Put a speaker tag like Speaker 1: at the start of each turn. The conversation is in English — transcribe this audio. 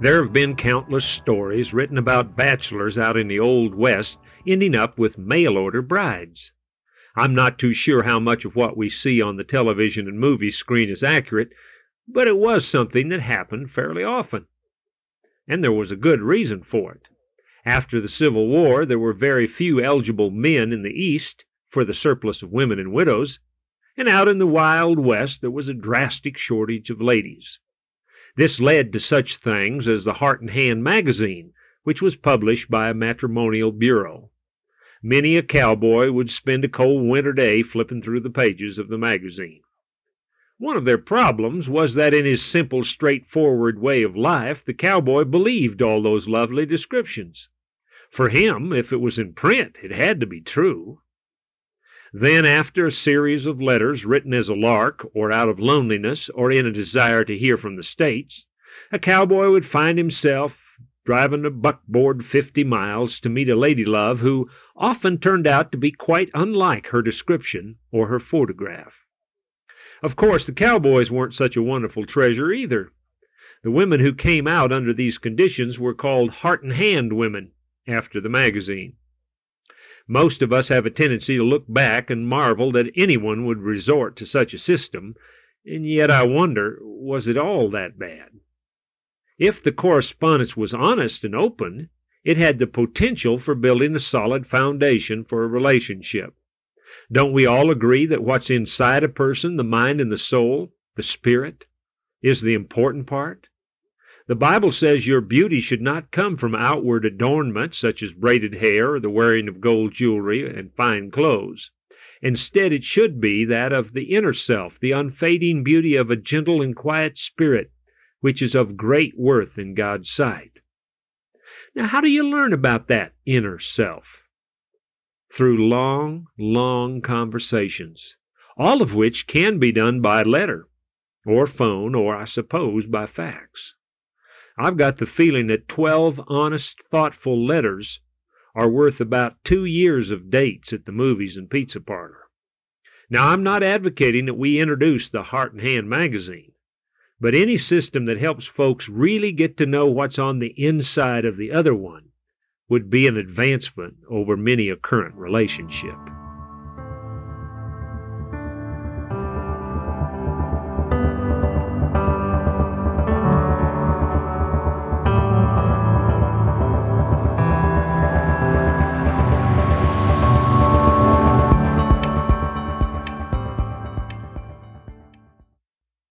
Speaker 1: There have been countless stories written about bachelors out in the Old West ending up with mail order brides. I'm not too sure how much of what we see on the television and movie screen is accurate, but it was something that happened fairly often. And there was a good reason for it. After the Civil War, there were very few eligible men in the East for the surplus of women and widows, and out in the Wild West there was a drastic shortage of ladies. This led to such things as the Heart and Hand magazine, which was published by a matrimonial bureau. Many a cowboy would spend a cold winter day flipping through the pages of the magazine. One of their problems was that in his simple, straightforward way of life, the cowboy believed all those lovely descriptions. For him, if it was in print, it had to be true. Then, after a series of letters written as a lark, or out of loneliness, or in a desire to hear from the States, a cowboy would find himself driving a buckboard fifty miles to meet a lady love who often turned out to be quite unlike her description or her photograph. Of course, the cowboys weren't such a wonderful treasure either. The women who came out under these conditions were called heart and hand women, after the magazine. Most of us have a tendency to look back and marvel that anyone would resort to such a system, and yet I wonder, was it all that bad? If the correspondence was honest and open, it had the potential for building a solid foundation for a relationship. Don't we all agree that what's inside a person, the mind and the soul, the spirit, is the important part? The Bible says your beauty should not come from outward adornment, such as braided hair or the wearing of gold jewelry and fine clothes. Instead, it should be that of the inner self, the unfading beauty of a gentle and quiet spirit, which is of great worth in God's sight. Now, how do you learn about that inner self? Through long, long conversations, all of which can be done by letter, or phone, or, I suppose, by fax. I've got the feeling that twelve honest, thoughtful letters are worth about two years of dates at the movies and pizza parlor. Now, I'm not advocating that we introduce the Heart and Hand magazine, but any system that helps folks really get to know what's on the inside of the other one would be an advancement over many a current relationship.